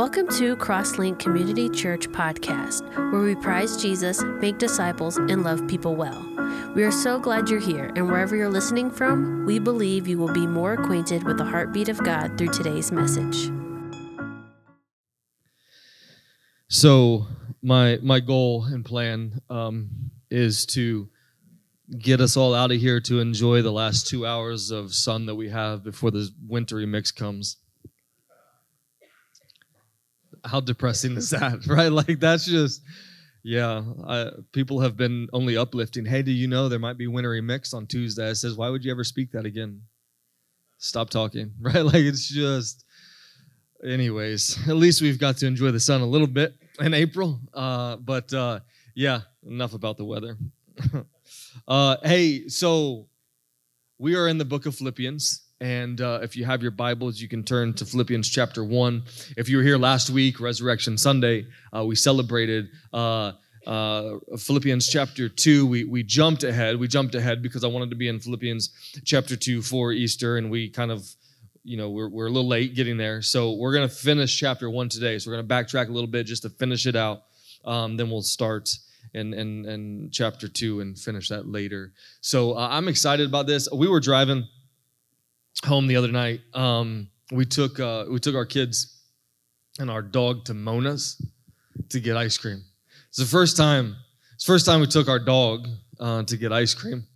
Welcome to Crosslink Community Church Podcast, where we prize Jesus, make disciples, and love people well. We are so glad you're here, and wherever you're listening from, we believe you will be more acquainted with the heartbeat of God through today's message. So my my goal and plan um, is to get us all out of here to enjoy the last two hours of sun that we have before the wintry mix comes how depressing is that, right? Like that's just, yeah. I, people have been only uplifting. Hey, do you know there might be wintry mix on Tuesday? I says, why would you ever speak that again? Stop talking, right? Like it's just. Anyways, at least we've got to enjoy the sun a little bit in April. Uh, but uh, yeah, enough about the weather. uh, hey, so we are in the book of Philippians. And uh, if you have your Bibles, you can turn to Philippians chapter 1. If you were here last week, Resurrection Sunday, uh, we celebrated uh, uh Philippians chapter 2. We, we jumped ahead. We jumped ahead because I wanted to be in Philippians chapter 2 for Easter, and we kind of, you know, we're, we're a little late getting there. So we're going to finish chapter 1 today. So we're going to backtrack a little bit just to finish it out. Um, then we'll start in, in, in chapter 2 and finish that later. So uh, I'm excited about this. We were driving home the other night, um, we took uh, we took our kids and our dog to Mona's to get ice cream. It's the first time. It's the first time we took our dog uh, to get ice cream.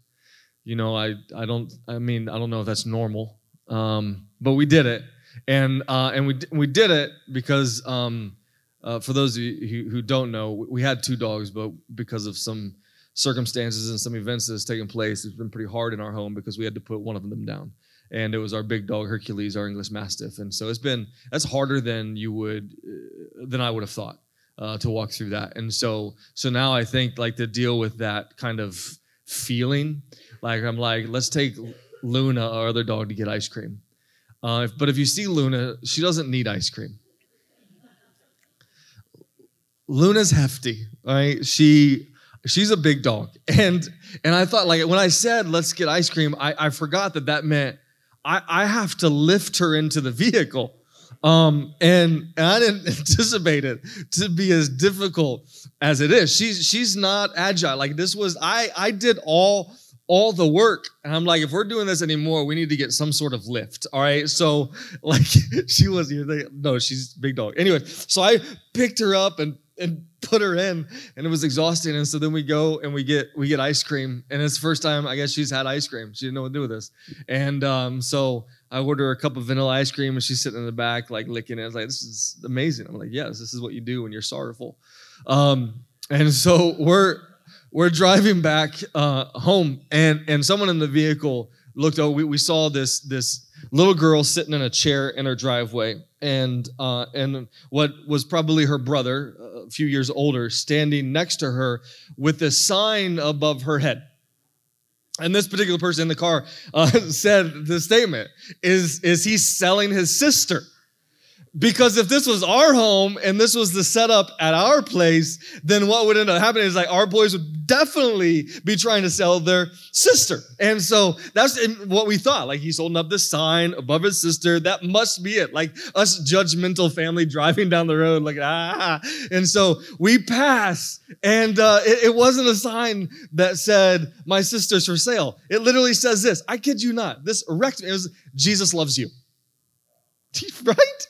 You know, I I don't. I mean, I don't know if that's normal, um, but we did it, and uh, and we we did it because um, uh, for those of you who, who don't know, we had two dogs, but because of some circumstances and some events that's taken place, it's been pretty hard in our home because we had to put one of them down and it was our big dog Hercules, our English Mastiff. And so it's been that's harder than you would uh, than I would have thought uh, to walk through that. And so so now I think like to deal with that kind of feeling, like I'm like let's take Luna, our other dog, to get ice cream. Uh, but if you see Luna, she doesn't need ice cream. Luna's hefty, right? She she's a big dog, and and I thought like when I said let's get ice cream, I, I forgot that that meant I, I have to lift her into the vehicle. Um, and, and I didn't anticipate it to be as difficult as it is. She's she's not agile. Like this was I I did all all the work. And I'm like, if we're doing this anymore, we need to get some sort of lift. All right. So, like, she was. No, she's big dog. Anyway, so I picked her up and and put her in and it was exhausting. And so then we go and we get we get ice cream and it's the first time i guess she's had ice cream. She didn't know what to do with this. And um, so i order a cup of vanilla ice cream and she's sitting in the back like licking it. I was like this is amazing. I'm like yes this is what you do when you're sorrowful. Um, and so we're we're driving back uh, home and and someone in the vehicle looked over we, we saw this this little girl sitting in a chair in her driveway and uh, and what was probably her brother, a few years older, standing next to her with a sign above her head. And this particular person in the car uh, said the statement is is he selling his sister? Because if this was our home and this was the setup at our place, then what would end up happening is like our boys would definitely be trying to sell their sister. And so that's what we thought. Like he's holding up this sign above his sister. That must be it. Like us judgmental family driving down the road, like, ah. And so we pass, and uh, it, it wasn't a sign that said, my sister's for sale. It literally says this I kid you not. This erect, it was, Jesus loves you. right?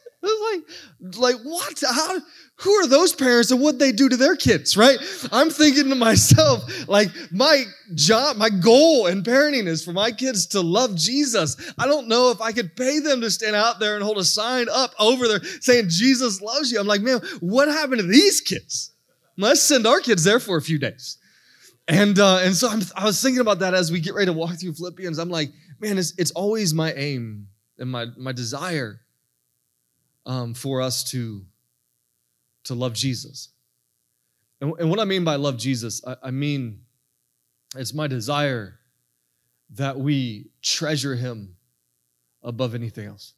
Like, like what? How? Who are those parents and what they do to their kids, right? I'm thinking to myself, like, my job, my goal in parenting is for my kids to love Jesus. I don't know if I could pay them to stand out there and hold a sign up over there saying Jesus loves you. I'm like, man, what happened to these kids? Let's send our kids there for a few days. And uh, and so I'm, i was thinking about that as we get ready to walk through Philippians. I'm like, man, it's, it's always my aim and my, my desire um, for us to, to love Jesus. And, and what I mean by love Jesus, I, I mean it's my desire that we treasure him above anything else.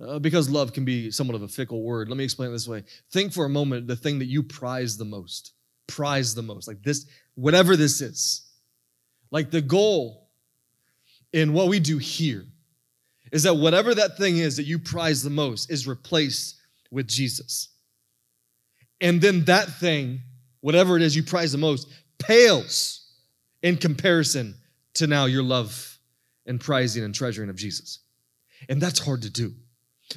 Uh, because love can be somewhat of a fickle word. Let me explain it this way. Think for a moment the thing that you prize the most. Prize the most. Like this, whatever this is. Like the goal in what we do here is that whatever that thing is that you prize the most is replaced with Jesus. And then that thing, whatever it is you prize the most, pales in comparison to now your love and prizing and treasuring of Jesus. And that's hard to do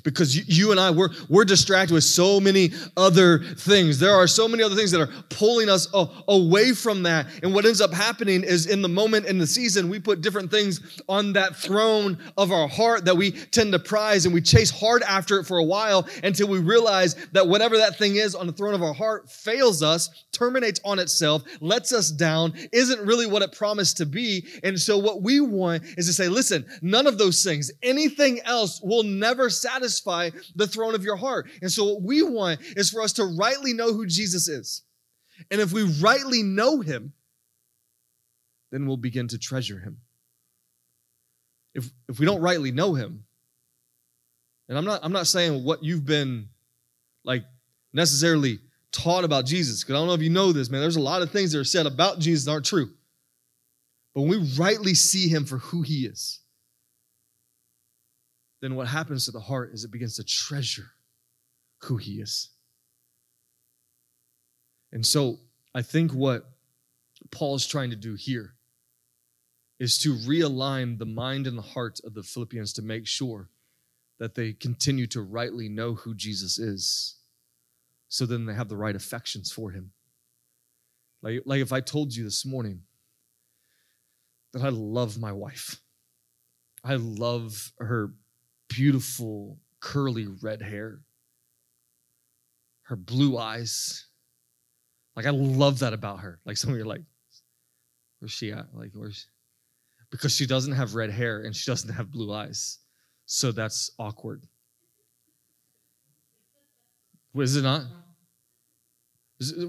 because you, and I, we're, we're distracted with so many other things. There are so many other things that are pulling us away from that. And what ends up happening is in the moment, in the season, we put different things on that throne of our heart that we tend to prize and we chase hard after it for a while until we realize that whatever that thing is on the throne of our heart fails us, terminates on itself, lets us down, isn't really what it promised to be. And so what we want is to say, listen, none of those things, anything else will never satisfy satisfy the throne of your heart. And so, what we want is for us to rightly know who Jesus is. And if we rightly know him, then we'll begin to treasure him. If, if we don't rightly know him, and I'm not, I'm not saying what you've been like necessarily taught about Jesus, because I don't know if you know this, man. There's a lot of things that are said about Jesus aren't true. But when we rightly see him for who he is, then what happens to the heart is it begins to treasure who he is. And so I think what Paul is trying to do here is to realign the mind and the heart of the Philippians to make sure that they continue to rightly know who Jesus is. So then they have the right affections for him. Like, like if I told you this morning that I love my wife, I love her beautiful, curly red hair, her blue eyes. Like, I love that about her. Like, some of you are like, where's she at? Like, where's because she doesn't have red hair and she doesn't have blue eyes. So that's awkward. Is it not?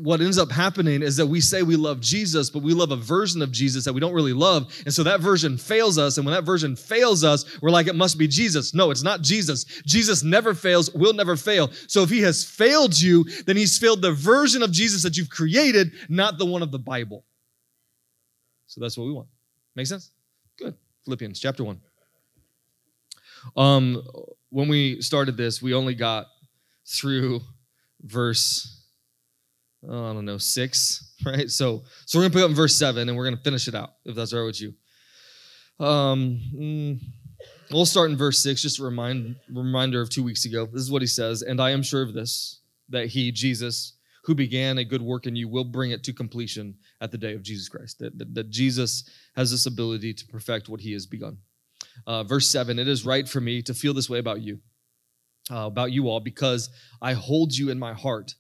What ends up happening is that we say we love Jesus, but we love a version of Jesus that we don't really love. And so that version fails us. And when that version fails us, we're like, it must be Jesus. No, it's not Jesus. Jesus never fails, will never fail. So if he has failed you, then he's failed the version of Jesus that you've created, not the one of the Bible. So that's what we want. Make sense? Good. Philippians chapter 1. Um, when we started this, we only got through verse oh, I don't know, six, right? So, so we're gonna pick up in verse seven and we're gonna finish it out, if that's all right with you. Um, mm, we'll start in verse six, just a remind, reminder of two weeks ago. This is what he says, and I am sure of this, that he, Jesus, who began a good work in you, will bring it to completion at the day of Jesus Christ. That, that, that Jesus has this ability to perfect what he has begun. Uh, verse seven, it is right for me to feel this way about you, uh, about you all, because I hold you in my heart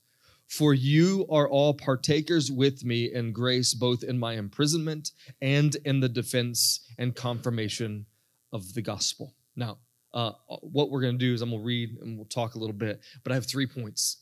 for you are all partakers with me in grace, both in my imprisonment and in the defense and confirmation of the gospel. Now, uh, what we're going to do is I'm going to read and we'll talk a little bit, but I have three points.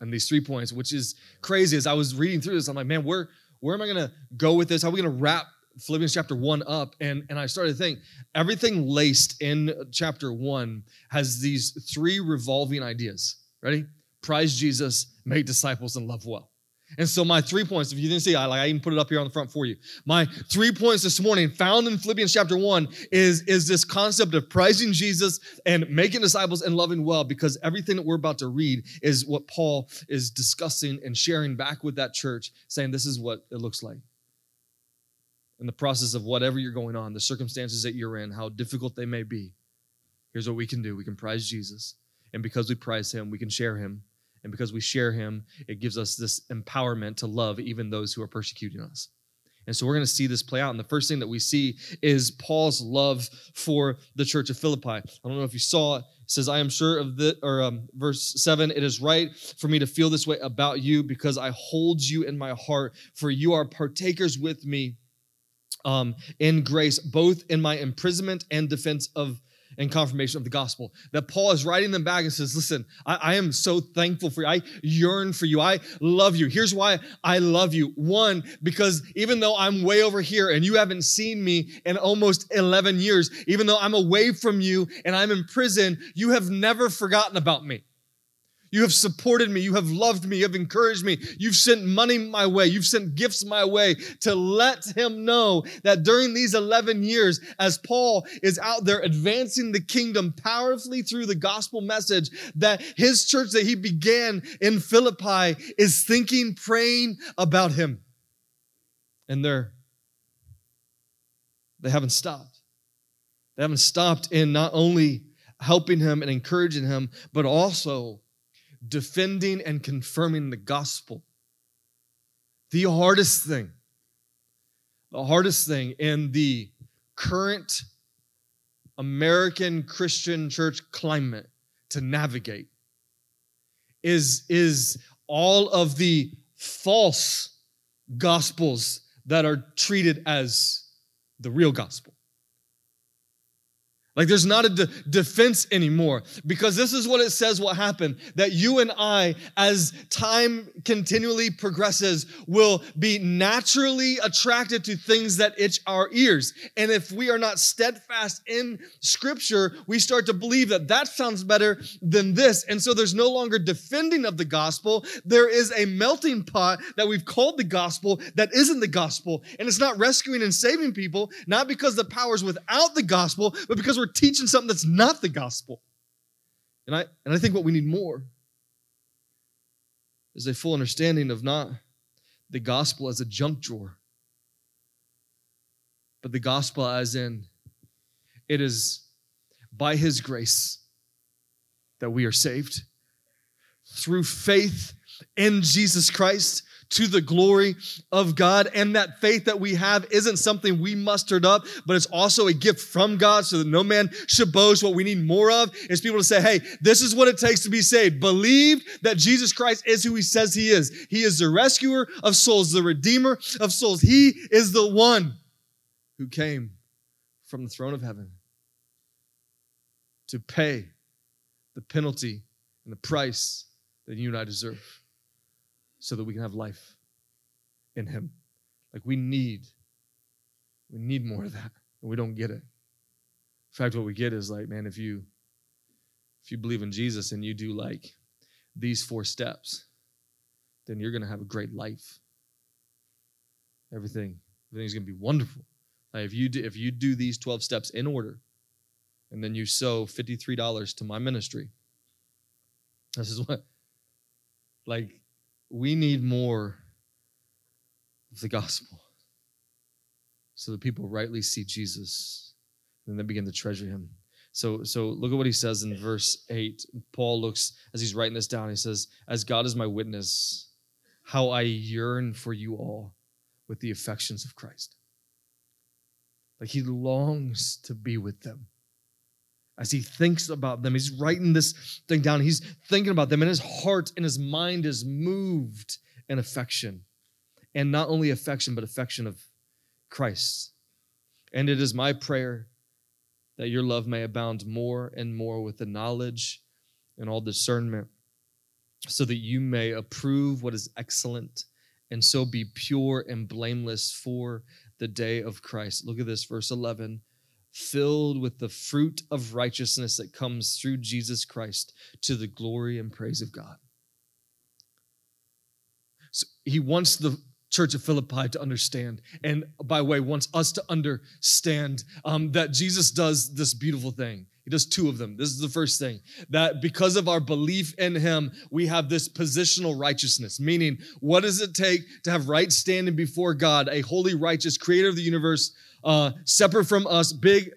And these three points, which is crazy, as I was reading through this, I'm like, man, where, where am I going to go with this? How are we going to wrap Philippians chapter 1 up? And, and I started to think everything laced in chapter 1 has these three revolving ideas. Ready? prize Jesus, make disciples, and love well. And so my three points, if you didn't see, I like I even put it up here on the front for you. My three points this morning, found in Philippians chapter one, is, is this concept of prizing Jesus and making disciples and loving well, because everything that we're about to read is what Paul is discussing and sharing back with that church, saying this is what it looks like. In the process of whatever you're going on, the circumstances that you're in, how difficult they may be, here's what we can do. We can prize Jesus. And because we prize him, we can share him and because we share him, it gives us this empowerment to love even those who are persecuting us. And so we're going to see this play out. And the first thing that we see is Paul's love for the church of Philippi. I don't know if you saw it. It says, I am sure of the, or um, verse seven, it is right for me to feel this way about you because I hold you in my heart, for you are partakers with me um, in grace, both in my imprisonment and defense of and confirmation of the gospel. That Paul is writing them back and says, Listen, I, I, am so thankful for you. I yearn for you. I love you. Here's why I love you. One, because even though I'm way over here and you haven't seen me in almost 11 years, even though I'm away from you and I'm in prison, you have never forgotten about me. You have supported me. You have loved me. You have encouraged me. You've sent money my way. You've sent gifts my way to let him know that during these 11 years, as Paul is out there advancing the kingdom powerfully through the gospel message, that his church that he began in Philippi is thinking, praying about him. And they're, they haven't stopped. They haven't stopped in not only helping him and encouraging him, but also defending and confirming the gospel. The hardest thing, the hardest thing in the current American Christian church climate to navigate is, is all of the false gospels that are treated as the real gospel. Like there's not a de- defense anymore because this is what it says what happened that you and I, as time continually progresses, will be naturally attracted to things that itch our ears. And if we are not steadfast in scripture, we start to believe that that sounds better than this. And so there's no longer defending of the gospel. There is a melting pot that we've called the gospel that isn't the gospel. And it's not rescuing and saving people, not because the power's without the gospel, but because we're teaching something that's not the gospel. And I, and I think what we need more is a full understanding of not the gospel as a junk drawer, but the gospel as in it is by his grace that we are saved through faith in Jesus Christ to the glory of God. And that faith that we have isn't something we mustered up, but it's also a gift from God so that no man should boast. What we need more of is people to say, hey, this is what it takes to be saved. Believe that Jesus Christ is who he says he is. He is the rescuer of souls, the redeemer of souls. He is the one who came from the throne of heaven to pay the penalty and the price that you and I deserve so that we can have life in him. Like we need, we need more of that, and we don't get it. In fact, what we get is like, man, if you if you believe in Jesus and you do like these four steps, then you're gonna have a great life. Everything, everything's gonna be wonderful. Like if you do, if you do these 12 steps in order, and then you sow $53 to my ministry, this is what like we need more of the gospel so that people rightly see Jesus and then begin to treasure him. So, so look at what he says in verse 8. Paul looks, as he's writing this down, he says, As God is my witness, how I yearn for you all with the affections of Christ. Like he longs to be with them as he thinks about them. He's writing this thing down. He's thinking about them, and his heart and his mind is moved in affection. And not only affection, but affection of Christ. And it is my prayer that your love may abound more and more with the knowledge and all discernment, so that you may approve what is excellent and so be pure and blameless for the day of Christ. Look at this, verse 11 filled with the fruit of righteousness that comes through Jesus Christ to the glory and praise of God. So he wants the church of Philippi to understand, and by way, wants us to understand um, that Jesus does this beautiful thing. He does two of them. This is the first thing that because of our belief in Him, we have this positional righteousness. Meaning, what does it take to have right standing before God, a holy, righteous creator of the universe, uh, separate from us, big,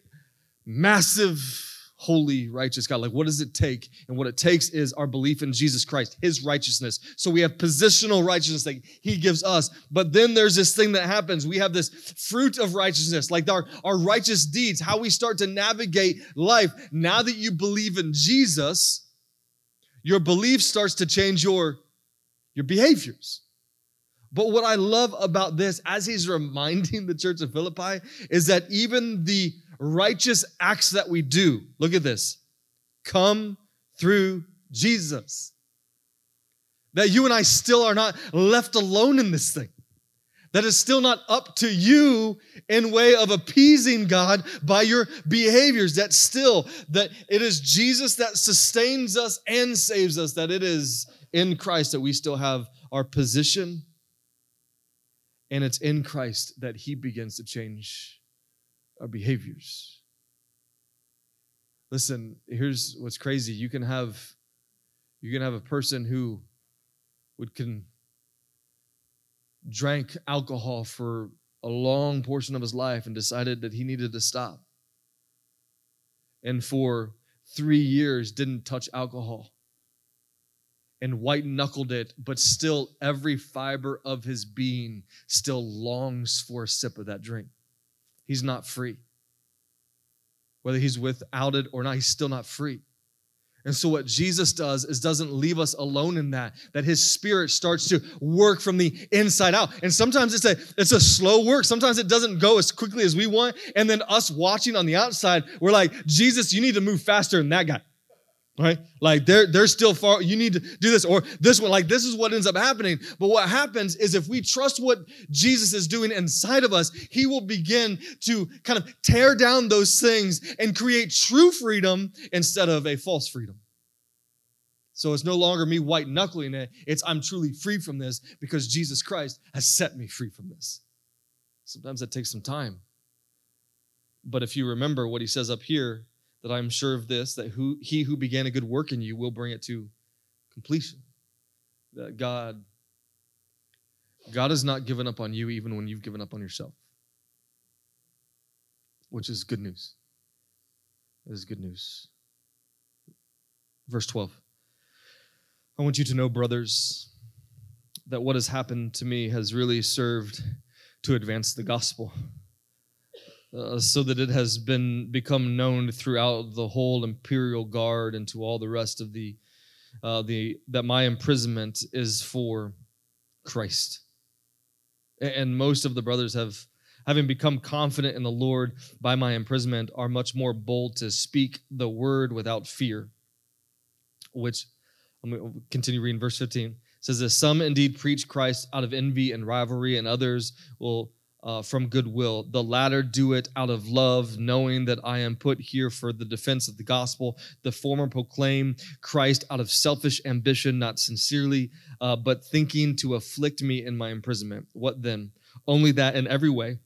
massive, holy, righteous God. Like, what does it take? And what it takes is our belief in Jesus Christ, his righteousness. So we have positional righteousness that he gives us. But then there's this thing that happens. We have this fruit of righteousness, like our, our righteous deeds, how we start to navigate life. Now that you believe in Jesus, your belief starts to change your, your behaviors. But what I love about this, as he's reminding the church of Philippi, is that even the righteous acts that we do, look at this, come through Jesus. That you and I still are not left alone in this thing. That is still not up to you in way of appeasing God by your behaviors. That still, that it is Jesus that sustains us and saves us, that it is in Christ that we still have our position. And it's in Christ that He begins to change our behaviors. Listen, here's what's crazy. You can have you can have a person who would can drank alcohol for a long portion of his life and decided that he needed to stop. And for three years didn't touch alcohol and white knuckled it, but still every fiber of his being still longs for a sip of that drink. He's not free. Whether he's without it or not, he's still not free. And so, what Jesus does is doesn't leave us alone in that, that his spirit starts to work from the inside out. And sometimes it's a, it's a slow work. Sometimes it doesn't go as quickly as we want. And then us watching on the outside, we're like, Jesus, you need to move faster than that guy right? Like they're they're still far. You need to do this or this one. Like this is what ends up happening. But what happens is if we trust what Jesus is doing inside of us, He will begin to kind of tear down those things and create true freedom instead of a false freedom. So it's no longer me white knuckling it. It's I'm truly free from this because Jesus Christ has set me free from this. Sometimes that takes some time. But if you remember what he says up here, that I'm sure of this, that who, he who began a good work in you will bring it to completion. That God, God has not given up on you even when you've given up on yourself, which is good news. Is good news. Verse 12. I want you to know, brothers, that what has happened to me has really served to advance the gospel uh, so that it has been become known throughout the whole imperial guard and to all the rest of the uh, the that my imprisonment is for Christ. And most of the brothers have, having become confident in the Lord by my imprisonment, are much more bold to speak the word without fear. Which I'm going to continue reading verse 15. It says that Some indeed preach Christ out of envy and rivalry, and others will uh, from goodwill. The latter do it out of love, knowing that I am put here for the defense of the gospel. The former proclaim Christ out of selfish ambition, not sincerely, uh, but thinking to afflict me in my imprisonment. What then? Only that in every way,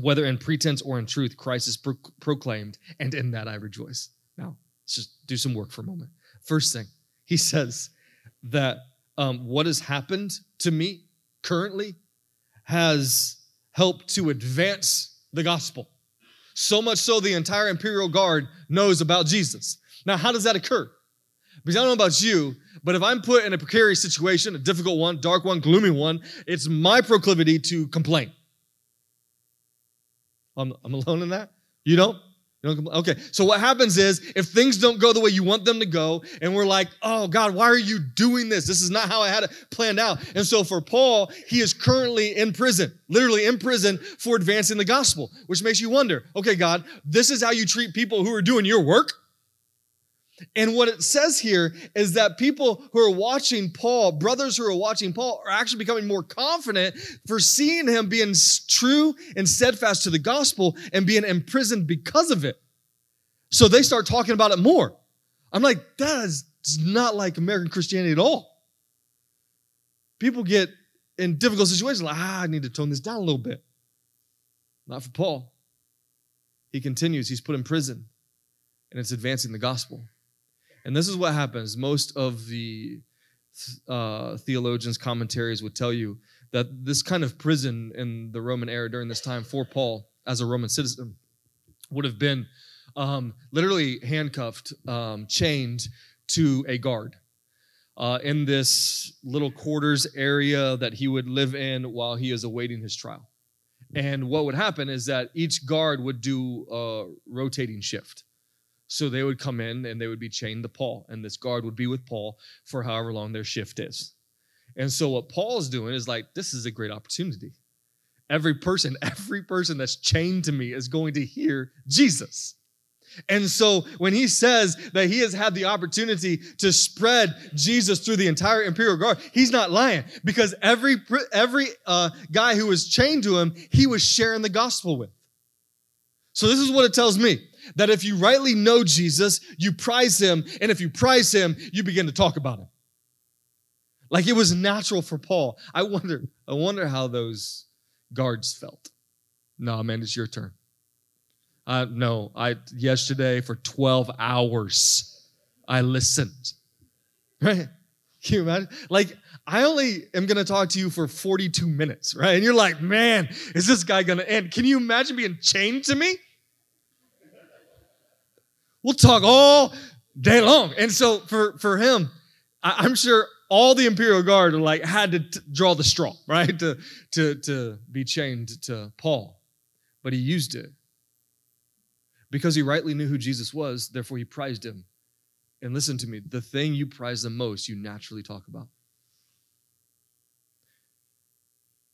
whether in pretense or in truth, Christ is pro- proclaimed, and in that I rejoice. Now, let's just do some work for a moment. First thing, he says that um, what has happened to me currently has help to advance the gospel. So much so, the entire imperial guard knows about Jesus. Now, how does that occur? Because I don't know about you, but if I'm put in a precarious situation, a difficult one, dark one, gloomy one, it's my proclivity to complain. I'm, I'm alone in that? You don't? Okay, so what happens is if things don't go the way you want them to go, and we're like, oh God, why are you doing this? This is not how I had it planned out. And so for Paul, he is currently in prison, literally in prison for advancing the gospel, which makes you wonder, okay, God, this is how you treat people who are doing your work? And what it says here is that people who are watching Paul, brothers who are watching Paul, are actually becoming more confident for seeing him being true and steadfast to the gospel and being imprisoned because of it. So they start talking about it more. I'm like, that is not like American Christianity at all. People get in difficult situations like, ah, I need to tone this down a little bit. Not for Paul. He continues, he's put in prison, and it's advancing the gospel. And this is what happens. Most of the uh, theologians' commentaries would tell you that this kind of prison in the Roman era during this time for Paul as a Roman citizen would have been um, literally handcuffed, um, chained to a guard. Uh, in this little quarters area that he would live in while he is awaiting his trial. And what would happen is that each guard would do a rotating shift. So they would come in and they would be chained to Paul, and this guard would be with Paul for however long their shift is. And so what Paul's doing is like, this is a great opportunity. Every person, every person that's chained to me is going to hear Jesus. And so when he says that he has had the opportunity to spread Jesus through the entire imperial guard, he's not lying because every every uh, guy who was chained to him, he was sharing the gospel with. So this is what it tells me that if you rightly know Jesus, you prize him, and if you prize him, you begin to talk about him. Like it was natural for Paul. I wonder, I wonder how those guards felt. No, man, it's your turn. Uh, no, I yesterday for 12 hours I listened. Right? Can you imagine? Like, I only am gonna talk to you for 42 minutes, right? And you're like, man, is this guy gonna end? Can you imagine being chained to me? We'll talk all day long. And so for, for him, I, I'm sure all the imperial guard like had to t- draw the straw, right? To, to, to be chained to Paul. But he used it because he rightly knew who Jesus was, therefore he prized him. And listen to me, the thing you prize the most, you naturally talk about.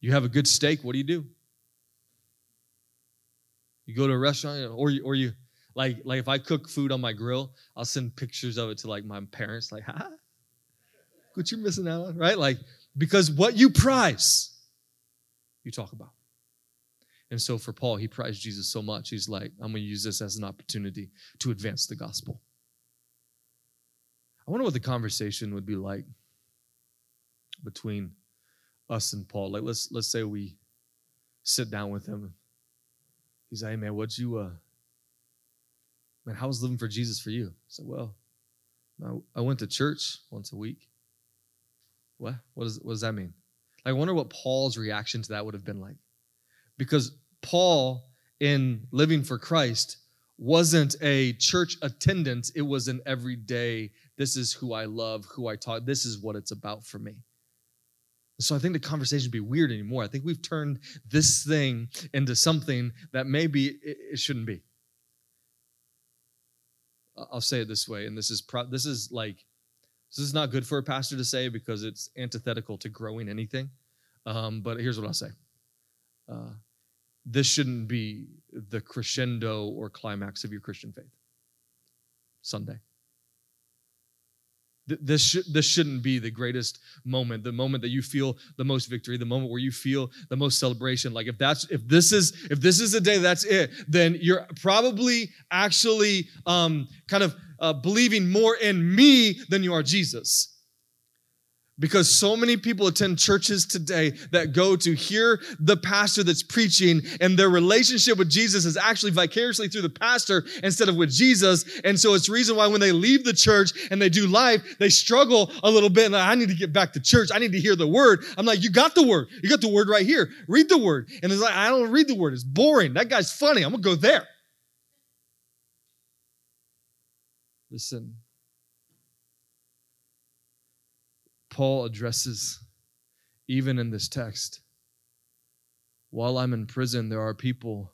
You have a good steak, what do you do? You go to a restaurant or you, or you like, like if I cook food on my grill, I'll send pictures of it to like my parents, like, ha, what you missing out on, right? Like, because what you prize, you talk about. And so for Paul, he prized Jesus so much, he's like, I'm to use this as an opportunity to advance the gospel. I wonder what the conversation would be like between us and Paul. Like, let's let's say we sit down with him. He's like, hey man, what'd you uh man, how was living for Jesus for you? I said, well, I went to church once a week. What? What, is, what does that mean? I wonder what Paul's reaction to that would have been like. Because Paul, in living for Christ, wasn't a church attendance, it was an everyday, this is who I love, who I talk, this is what it's about for me. So I think the conversation would be weird anymore. I think we've turned this thing into something that maybe it shouldn't be. I'll say it this way, and this is pro- this is like this is not good for a pastor to say because it's antithetical to growing anything. Um, but here's what I'll say: uh, this shouldn't be the crescendo or climax of your Christian faith. Sunday. This, sh- this shouldn't be the greatest moment, the moment that you feel the most victory, the moment where you feel the most celebration. Like if that's if this is if this is the day that's it, then you're probably actually um, kind of uh, believing more in me than you are Jesus. Because so many people attend churches today that go to hear the pastor that's preaching, and their relationship with Jesus is actually vicariously through the pastor instead of with Jesus. And so it's reason why when they leave the church and they do life, they struggle a little bit. And like, I need to get back to church. I need to hear the word. I'm like, you got the word. You got the word right here. Read the word. And it's like, I don't read the word. It's boring. That guy's funny. I'm gonna go there. Listen, Paul addresses even in this text. While I'm in prison, there are people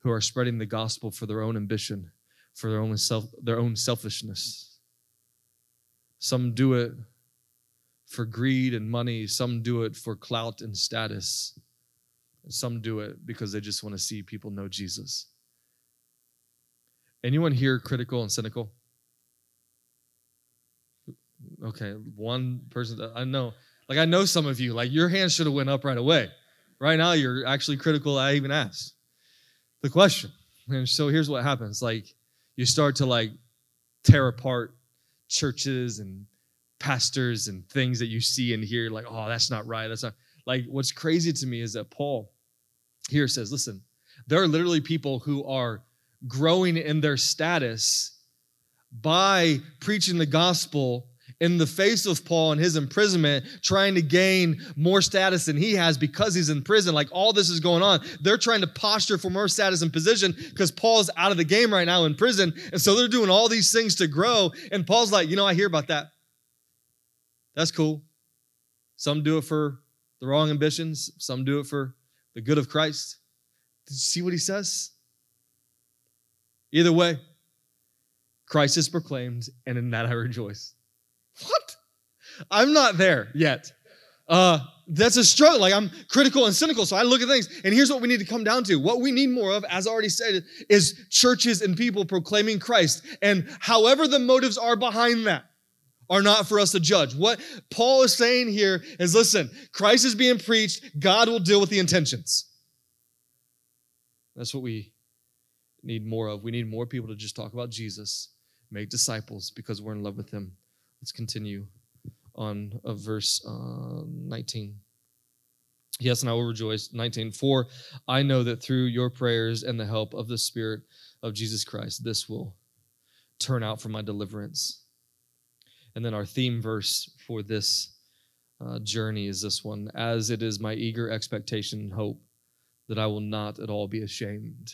who are spreading the gospel for their own ambition, for their own self, their own selfishness. Some do it for greed and money, some do it for clout and status, and some do it because they just want to see people know Jesus. Anyone here critical and cynical? Okay, one person. I know, like I know some of you. Like your hand should have went up right away. Right now, you're actually critical. I even asked the question, and so here's what happens: like you start to like tear apart churches and pastors and things that you see and hear. Like, oh, that's not right. That's not like what's crazy to me is that Paul here says, listen, there are literally people who are growing in their status by preaching the gospel in the face of Paul and his imprisonment, trying to gain more status than he has because he's in prison. Like all this is going on. They're trying to posture for more status and position because Paul's out of the game right now in prison. And so they're doing all these things to grow. And Paul's like, you know, I hear about that. That's cool. Some do it for the wrong ambitions, some do it for the good of Christ. Did you see what he says? Either way, Christ is proclaimed, and in that I rejoice. I'm not there yet. uh, that's a struggle. Like I'm critical and cynical, so I look at things. And here's what we need to come down to: what we need more of, as I already said, is churches and people proclaiming Christ. And however the motives are behind that, are not for us to judge. What Paul is saying here is listen, Christ is being preached, God will deal with the intentions. That's what we need more of. We need more people to just talk about Jesus, make disciples because we're in love with him. Let's continue on uh, verse uh, 19. Yes, and I will rejoice. 19. For I know that through your prayers and the help of the Spirit of Jesus Christ, this will turn out for my deliverance. And then our theme verse for this uh, journey is this one As it is my eager expectation and hope that I will not at all be ashamed,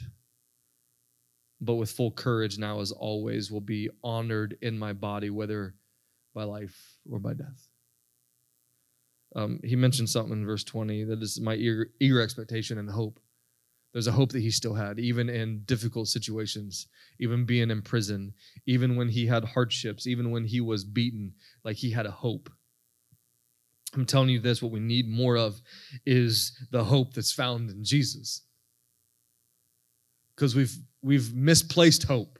but with full courage now, as always, will be honored in my body, whether by life or by death. Um, he mentioned something in verse 20 that is my eager, eager expectation and hope. There's a hope that he still had, even in difficult situations, even being in prison, even when he had hardships, even when he was beaten, like he had a hope. I'm telling you this what we need more of is the hope that's found in Jesus. Because we've we've misplaced hope.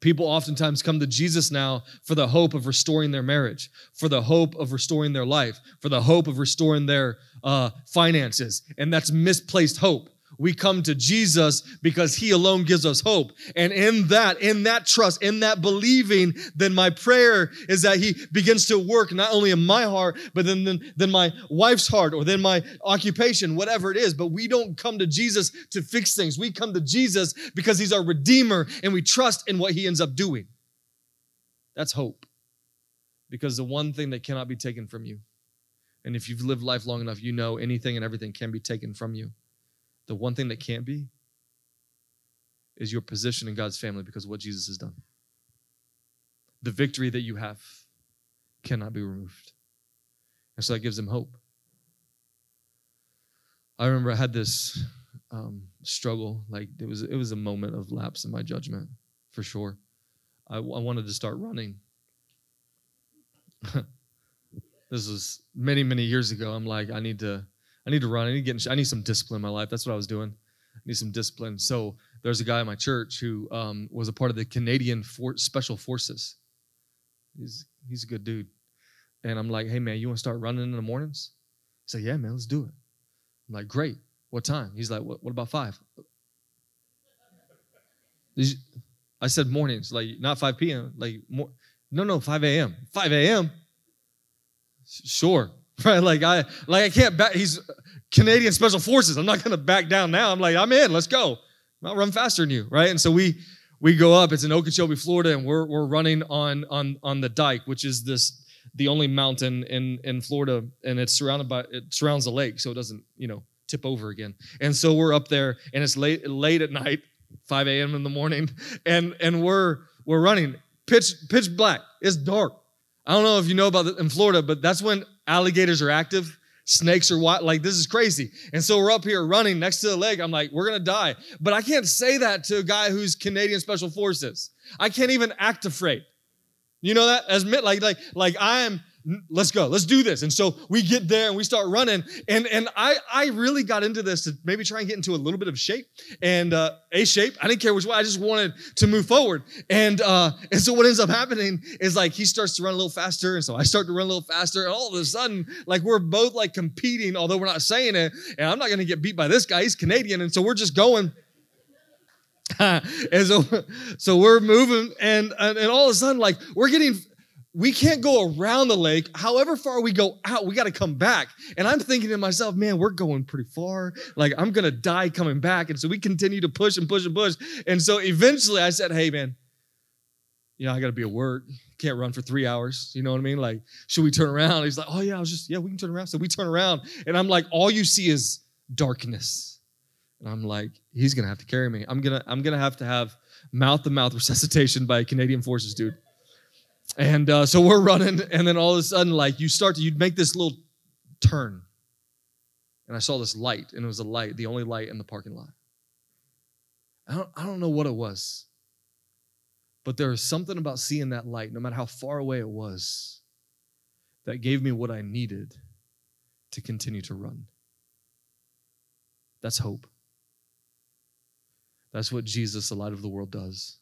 People oftentimes come to Jesus now for the hope of restoring their marriage, for the hope of restoring their life, for the hope of restoring their uh, finances. And that's misplaced hope. We come to Jesus because he alone gives us hope. And in that, in that trust, in that believing, then my prayer is that he begins to work not only in my heart, but then, then, then my wife's heart or then my occupation, whatever it is. But we don't come to Jesus to fix things. We come to Jesus because he's our redeemer and we trust in what he ends up doing. That's hope. Because the one thing that cannot be taken from you, and if you've lived life long enough, you know anything and everything can be taken from you the one thing that can't be is your position in God's family because of what Jesus has done. The victory that you have cannot be removed. And so that gives them hope. I remember I had this um, struggle. Like it was, it was a moment of lapse in my judgment, for sure. I, I wanted to start running. this was many, many years ago. I'm like, I need to, I need to run. I need to get. In, I need some discipline in my life. That's what I was doing. I need some discipline. So there's a guy in my church who um, was a part of the Canadian For- Special Forces. He's he's a good dude. And I'm like, hey man, you want to start running in the mornings? He's like, yeah man, let's do it. I'm like, great. What time? He's like, what, what about five? I said mornings, like not 5 p.m. Like more, no, no, 5 a.m. 5 a.m. Sure. right? Like I like I can't back. He's Canadian Special Forces. I'm not to back down now. I'm like I'm in. Let's go. I'll run faster than you, right? And so we we go up. It's in Okeechobee, Florida, and we're we're running on on on the dike, which is this the only mountain in in Florida, and it's surrounded by it surrounds the lake, so it doesn't you know tip over again. And so we're up there, and it's late late at night, 5 a.m. in the morning, and and we're we're running pitch pitch black. It's dark. I don't know if you know about it in Florida, but that's when alligators are active snakes are. Like, this is crazy. And so we're up here running next to the lake. I'm like, we're going to die. But I can't say that to a guy who's Canadian Special Forces. I can't even act afraid. You know that? As like, like, like I am let's go let's do this. And so we get there and we start running. And and i i really got into this to maybe try and get into a little bit of shape and uh a shape. I didn't care which way i just wanted to move forward. And uh and so what ends up happening is like he starts to run a little faster. And so i start to run a little faster. And all of a sudden like we're both like competing although we're not saying it. And i'm not gonna get beat by this guy. He's canadian. And so we're just going. And so, so we're moving, and, and and all of a sudden, like we're getting we can't go around the lake. However far we go out, we got to come back. And I'm thinking to myself, man, we're going pretty far. Like, I'm going to die coming back. And so we continue to push and push and push. And so eventually I said, hey, man, you know, I got to be at work. Can't run for three hours. You know what I mean? Like, should we turn around? He's like, oh, yeah, I was just, yeah, we can turn around. So we turn around. And I'm like, all you see is darkness. And I'm like, he's going to have to carry me. I'm going to, I'm going to have to have mouth to mouth resuscitation by a Canadian Forces, dude. And uh, so we're running, and then all of a sudden, like you start to, you'd make this little turn. And I saw this light, and it was a light, the only light in the parking lot. I don't, I don't know what it was, but there was something about seeing that light, no matter how far away it was, that gave me what I needed to continue to run. That's hope. That's what Jesus, the light of the world, does.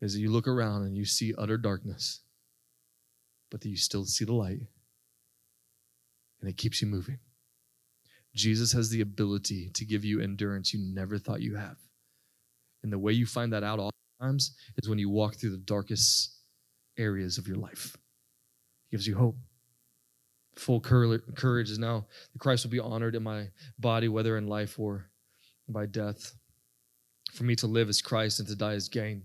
Is that you look around and you see utter darkness, but that you still see the light, and it keeps you moving. Jesus has the ability to give you endurance you never thought you have. And the way you find that out all times is when you walk through the darkest areas of your life. He gives you hope. Full courage is now that Christ will be honored in my body, whether in life or by death. For me to live as Christ and to die as gain.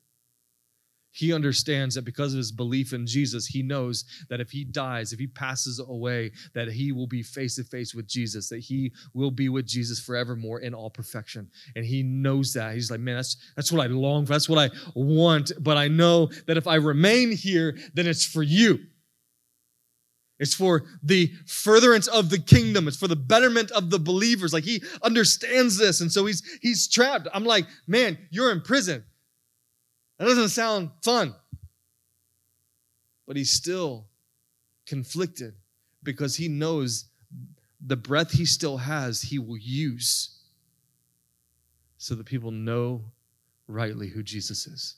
He understands that because of his belief in Jesus, he knows that if he dies, if he passes away, that he will be face to face with Jesus, that he will be with Jesus forevermore in all perfection. And he knows that. He's like, man, that's that's what I long for. That's what I want. But I know that if I remain here, then it's for you. It's for the furtherance of the kingdom. It's for the betterment of the believers. Like he understands this. And so he's he's trapped. I'm like, man, you're in prison. That doesn't sound fun. But he's still conflicted because he knows the breath he still has, he will use so that people know rightly who Jesus is.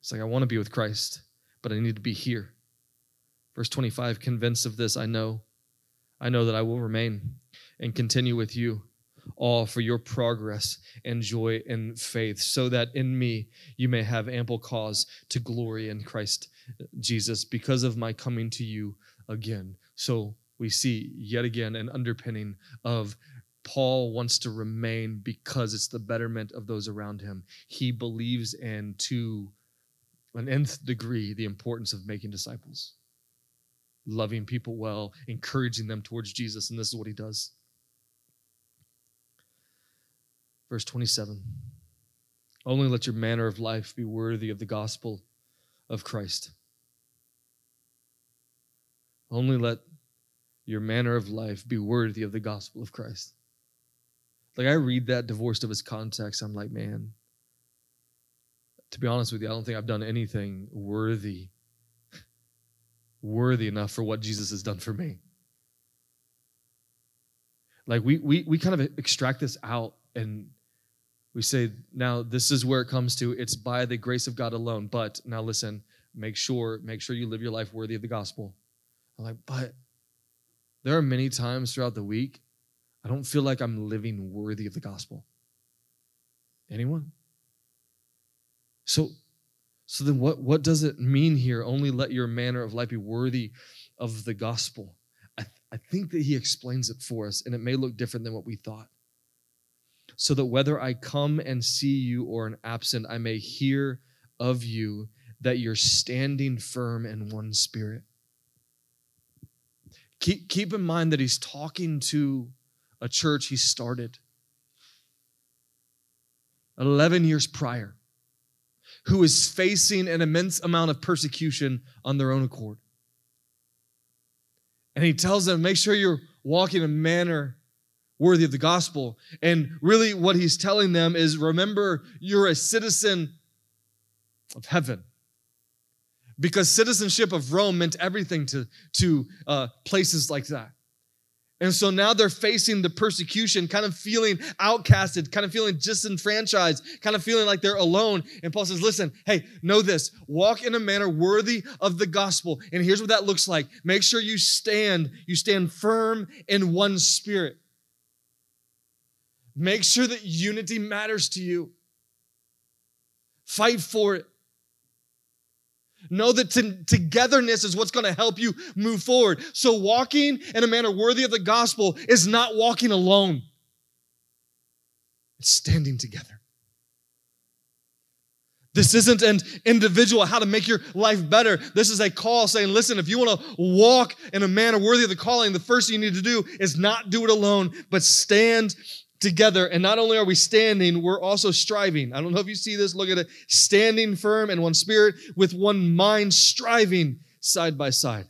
It's like, I want to be with Christ, but I need to be here. Verse 25, convinced of this, I know. I know that I will remain and continue with you all for your progress and joy in faith, so that in me you may have ample cause to glory in Christ Jesus because of my coming to you again. So we see yet again an underpinning of Paul wants to remain because it's the betterment of those around him. He believes in to an nth degree the importance of making disciples, loving people well, encouraging them towards Jesus, and this is what he does. Verse 27 Only let your manner of life be worthy of the gospel of Christ. Only let your manner of life be worthy of the gospel of Christ. Like I read that divorced of its context, I'm like, man, to be honest with you, I don't think I've done anything worthy, worthy enough for what Jesus has done for me. Like we we we kind of extract this out and we say, now this is where it comes to it's by the grace of God alone. But now listen, make sure, make sure you live your life worthy of the gospel. I'm like, but there are many times throughout the week, I don't feel like I'm living worthy of the gospel. Anyone? So, so then what, what does it mean here? Only let your manner of life be worthy of the gospel. I, I think that he explains it for us, and it may look different than what we thought so that whether I come and see you or am absent, I may hear of you that you're standing firm in one spirit. Keep, keep in mind that he's talking to a church he started 11 years prior, who is facing an immense amount of persecution on their own accord. And he tells them, make sure you're walking in a manner worthy of the gospel. And really, what he's telling them is remember, you're a citizen of heaven. Because citizenship of Rome meant everything to, to uh, places like that. And so now they're facing the persecution, kind of feeling outcasted, kind of feeling disenfranchised, kind of feeling like they're alone. And Paul says, Listen, hey, know this walk in a manner worthy of the gospel. And here's what that looks like make sure you stand, you stand firm in one spirit. Make sure that unity matters to you. Fight for it. Know that t- togetherness is what's going to help you move forward. So, walking in a manner worthy of the gospel is not walking alone, it's standing together. This isn't an individual how to make your life better. This is a call saying, listen, if you want to walk in a manner worthy of the calling, the first thing you need to do is not do it alone, but stand together. And not only are we standing, we're also striving. I don't know if you see this. Look at it. Standing firm in one spirit, with one mind, striving side by side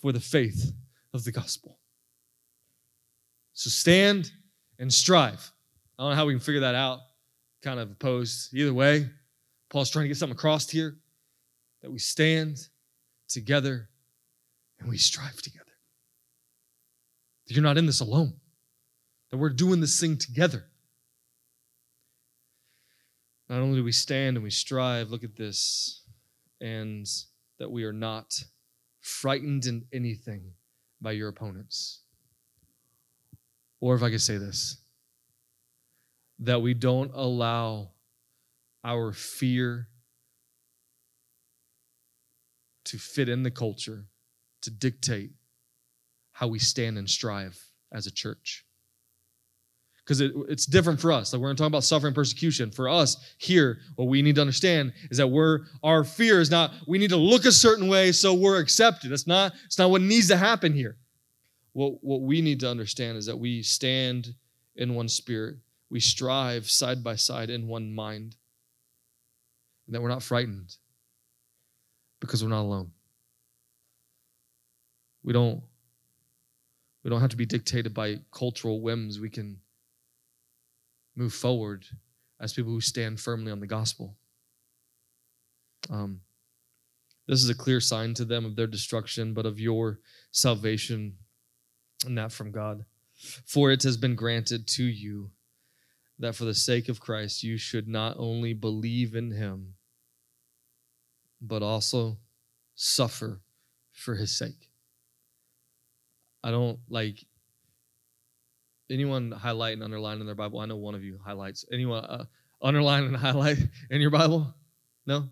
for the faith of the gospel. So stand and strive. I don't know how we can figure that out. Kind of opposed. Either way, Paul's trying to get something across here that we stand together and we strive together. You're not in this alone we're doing this thing together. Not only do we stand and we strive, look at this, and that we are not frightened in anything by your opponents. Or if I could say this, that we don't allow our fear to fit in the culture to dictate how we stand and strive as a church because it, it's different for us. Like we're going to talk about suffering persecution. For us here, what we need to understand is that we're our fear is not we need to look a certain way so we're accepted. It's not it's not what needs to happen here. What what we need to understand is that we stand in one spirit. We strive side by side in one mind. And that we're not frightened because we're not alone. We don't we don't have to be dictated by cultural whims. We can move forward as people who stand firmly on the gospel. Um, this is a clear sign to them of their destruction, but of your salvation, and that from God. For it has been granted to you that for the sake of Christ you should not only believe in him, but also suffer for his sake. I don't like anyone highlight and underline in their Bible? I know one of you highlights. Anyone uh, underline and highlight in your Bible? No?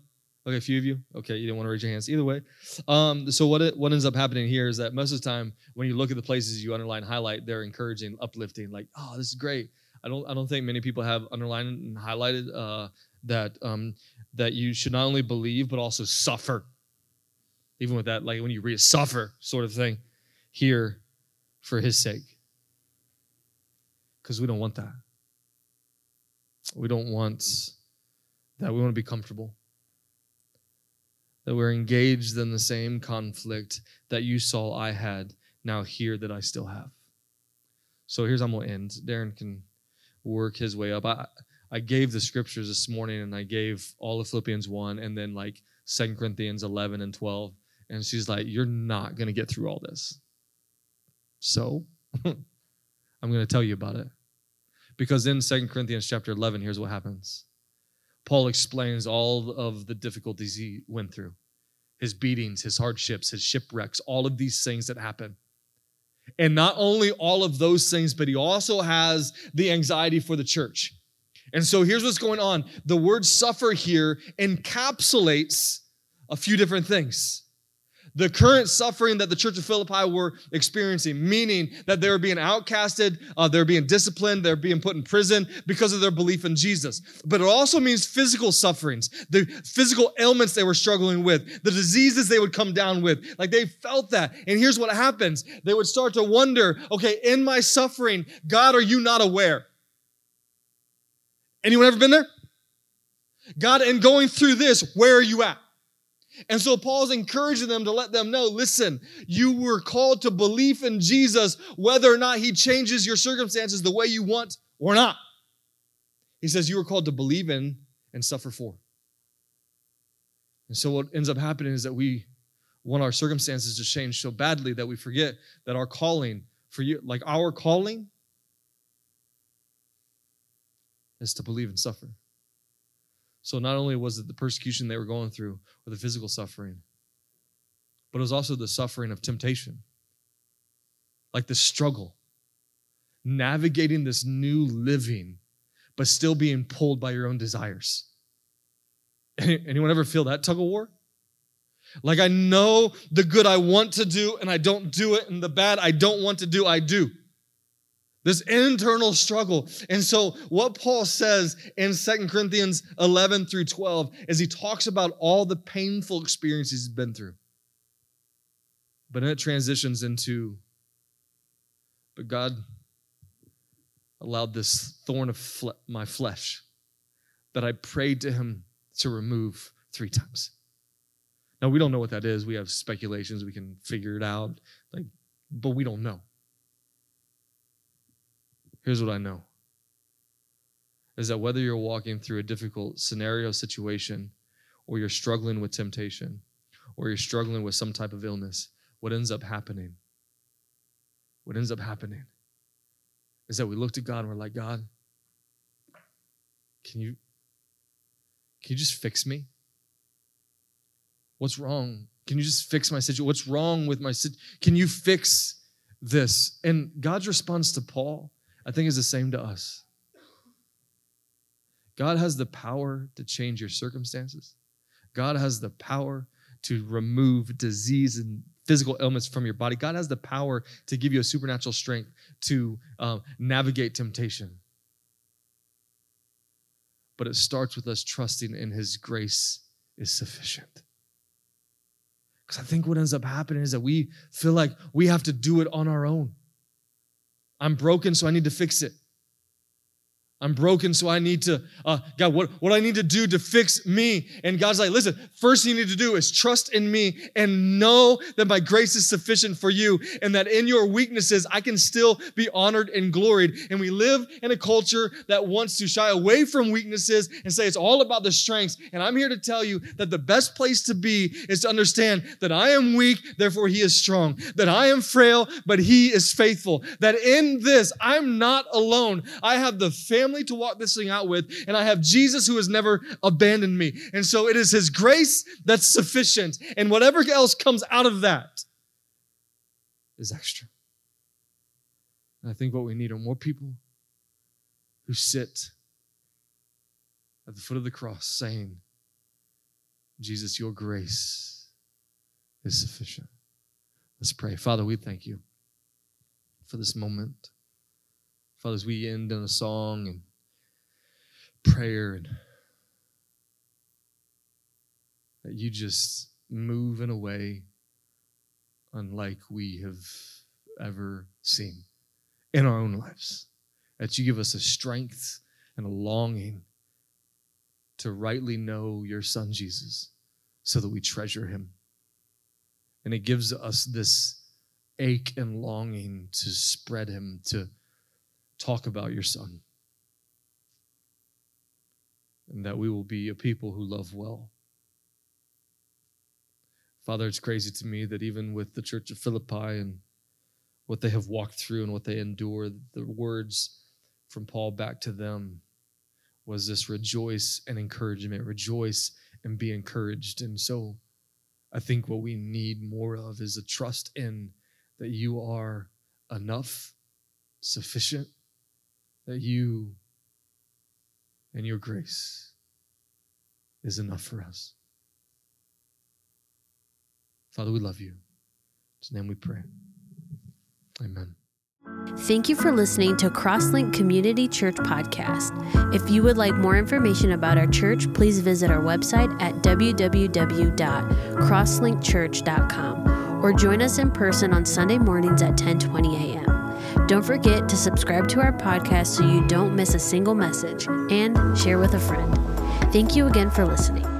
Okay, a few of you. Okay, you didn't want to raise your hands. Either way, um, so what it, what ends up happening here is that most of the time when you look at the places you underline highlight, they're encouraging, uplifting, like, oh, this is great. I don't I don't think many people have underlined and highlighted uh, that um, that you should not only believe but also suffer. Even with that, like when you read suffer sort of thing here for His sake because we don't want that. We don't want that. We want to be comfortable. That we're engaged in the same conflict that you saw I had, now here that I still have. So here's how I'm going to end. Darren can work his way up. I, I gave the scriptures this morning and I gave all of Philippians 1 and then like Second Corinthians 11 and 12. And she's like, You're not going to get through all this. So I'm going to tell you about it. Because in Second Corinthians chapter 11, here's what happens. Paul explains all of the difficulties he went through his beatings, his hardships, his shipwrecks, all of these things that happen. And not only all of those things, but he also has the anxiety for the church. And so here's what's going on the word suffer here encapsulates a few different things the current suffering that the church of Philippi were experiencing, meaning that they were being outcasted, uh, they're being disciplined, they're being put in prison because of their belief in Jesus. But it also means physical sufferings, the physical ailments they were struggling with, the diseases they would come down with. Like they felt that. And here's what happens they would start to wonder okay, in my suffering, God, are you not aware? Anyone ever been there? God, in going through this, where are you at? And so Paul's encouraging them to let them know listen, you were called to belief in Jesus, whether or not he changes your circumstances the way you want or not. He says you were called to believe in and suffer for. And so what ends up happening is that we want our circumstances to change so badly that we forget that our calling for you, like our calling, is to believe and suffer. So not only was it the persecution they were going through or the physical suffering, but it was also the suffering of temptation. Like the struggle, navigating this new living, but still being pulled by your own desires. Anyone ever feel that tug of war? Like I know the good I want to do and I don't do it, and the bad I don't want to do, I do this internal struggle. And so, what Paul says in Second Corinthians 11 through 12 is he talks about all the painful experiences he's been through. But then it transitions into, but God allowed this thorn of fle- my flesh that I prayed to him to remove three times. Now we don't know what that is. We have speculations. We can figure it out. Like, but we don't know. Here's what I know is that whether you're walking through a difficult scenario situation or you're struggling with temptation or you're struggling with some type of illness, what ends up happening, what ends up happening is that we look to God and we're like, God, can you can you just fix me? What's wrong? Can you just fix my situation? What's wrong with my situation? Can you fix this? And God's response to Paul, I think, is the same to us. God has the power to change your circumstances. God has the power to remove disease and physical ailments from your body. God has the power to give you a supernatural strength to um, navigate temptation. But it starts with us trusting in His grace is sufficient. Because I think what ends up happening is that we feel like we have to do it on our own. I'm broken, so I need to fix it. I'm broken, so I need to, uh, God, what, what I need to do to fix me? And God's like, listen, first thing you need to do is trust in me and know that my grace is sufficient for you and that in your weaknesses, I can still be honored and gloried. And we live in a culture that wants to shy away from weaknesses and say it's all about the strengths. And I'm here to tell you that the best place to be is to understand that I am weak, therefore he is strong, that I am frail, but he is faithful, that in this, I'm not alone. I have the family family to walk this thing out with, and I have Jesus who has never abandoned me. And so it is His grace that's sufficient, and whatever else comes out of that is extra. And I think what we need are more people who sit at the foot of the cross saying, Jesus, your grace is sufficient. Let's pray. Father, we thank you for this moment. Father, as we end in a song and prayer and that you just move in a way unlike we have ever seen in our own lives. That you give us a strength and a longing to rightly know your son Jesus so that we treasure him. And it gives us this ache and longing to spread him, to talk about your son. And that we will be a people who love well. Father, it's crazy to me that even with the church of Philippi and what they have walked through and what they endure, the words from Paul back to them was this rejoice and encouragement, rejoice and be encouraged. And so I think what we need more of is a trust in that you are enough, sufficient, that you and your grace is enough for us. Father, we love you. In His name we pray. Amen. Thank you for listening to Crosslink Community Church Podcast. If you would like more information about our church, please visit our website at www.crosslinkchurch.com or join us in person on Sunday mornings at 10:20 a.m. Don't forget to subscribe to our podcast so you don't miss a single message and share with a friend. Thank you again for listening.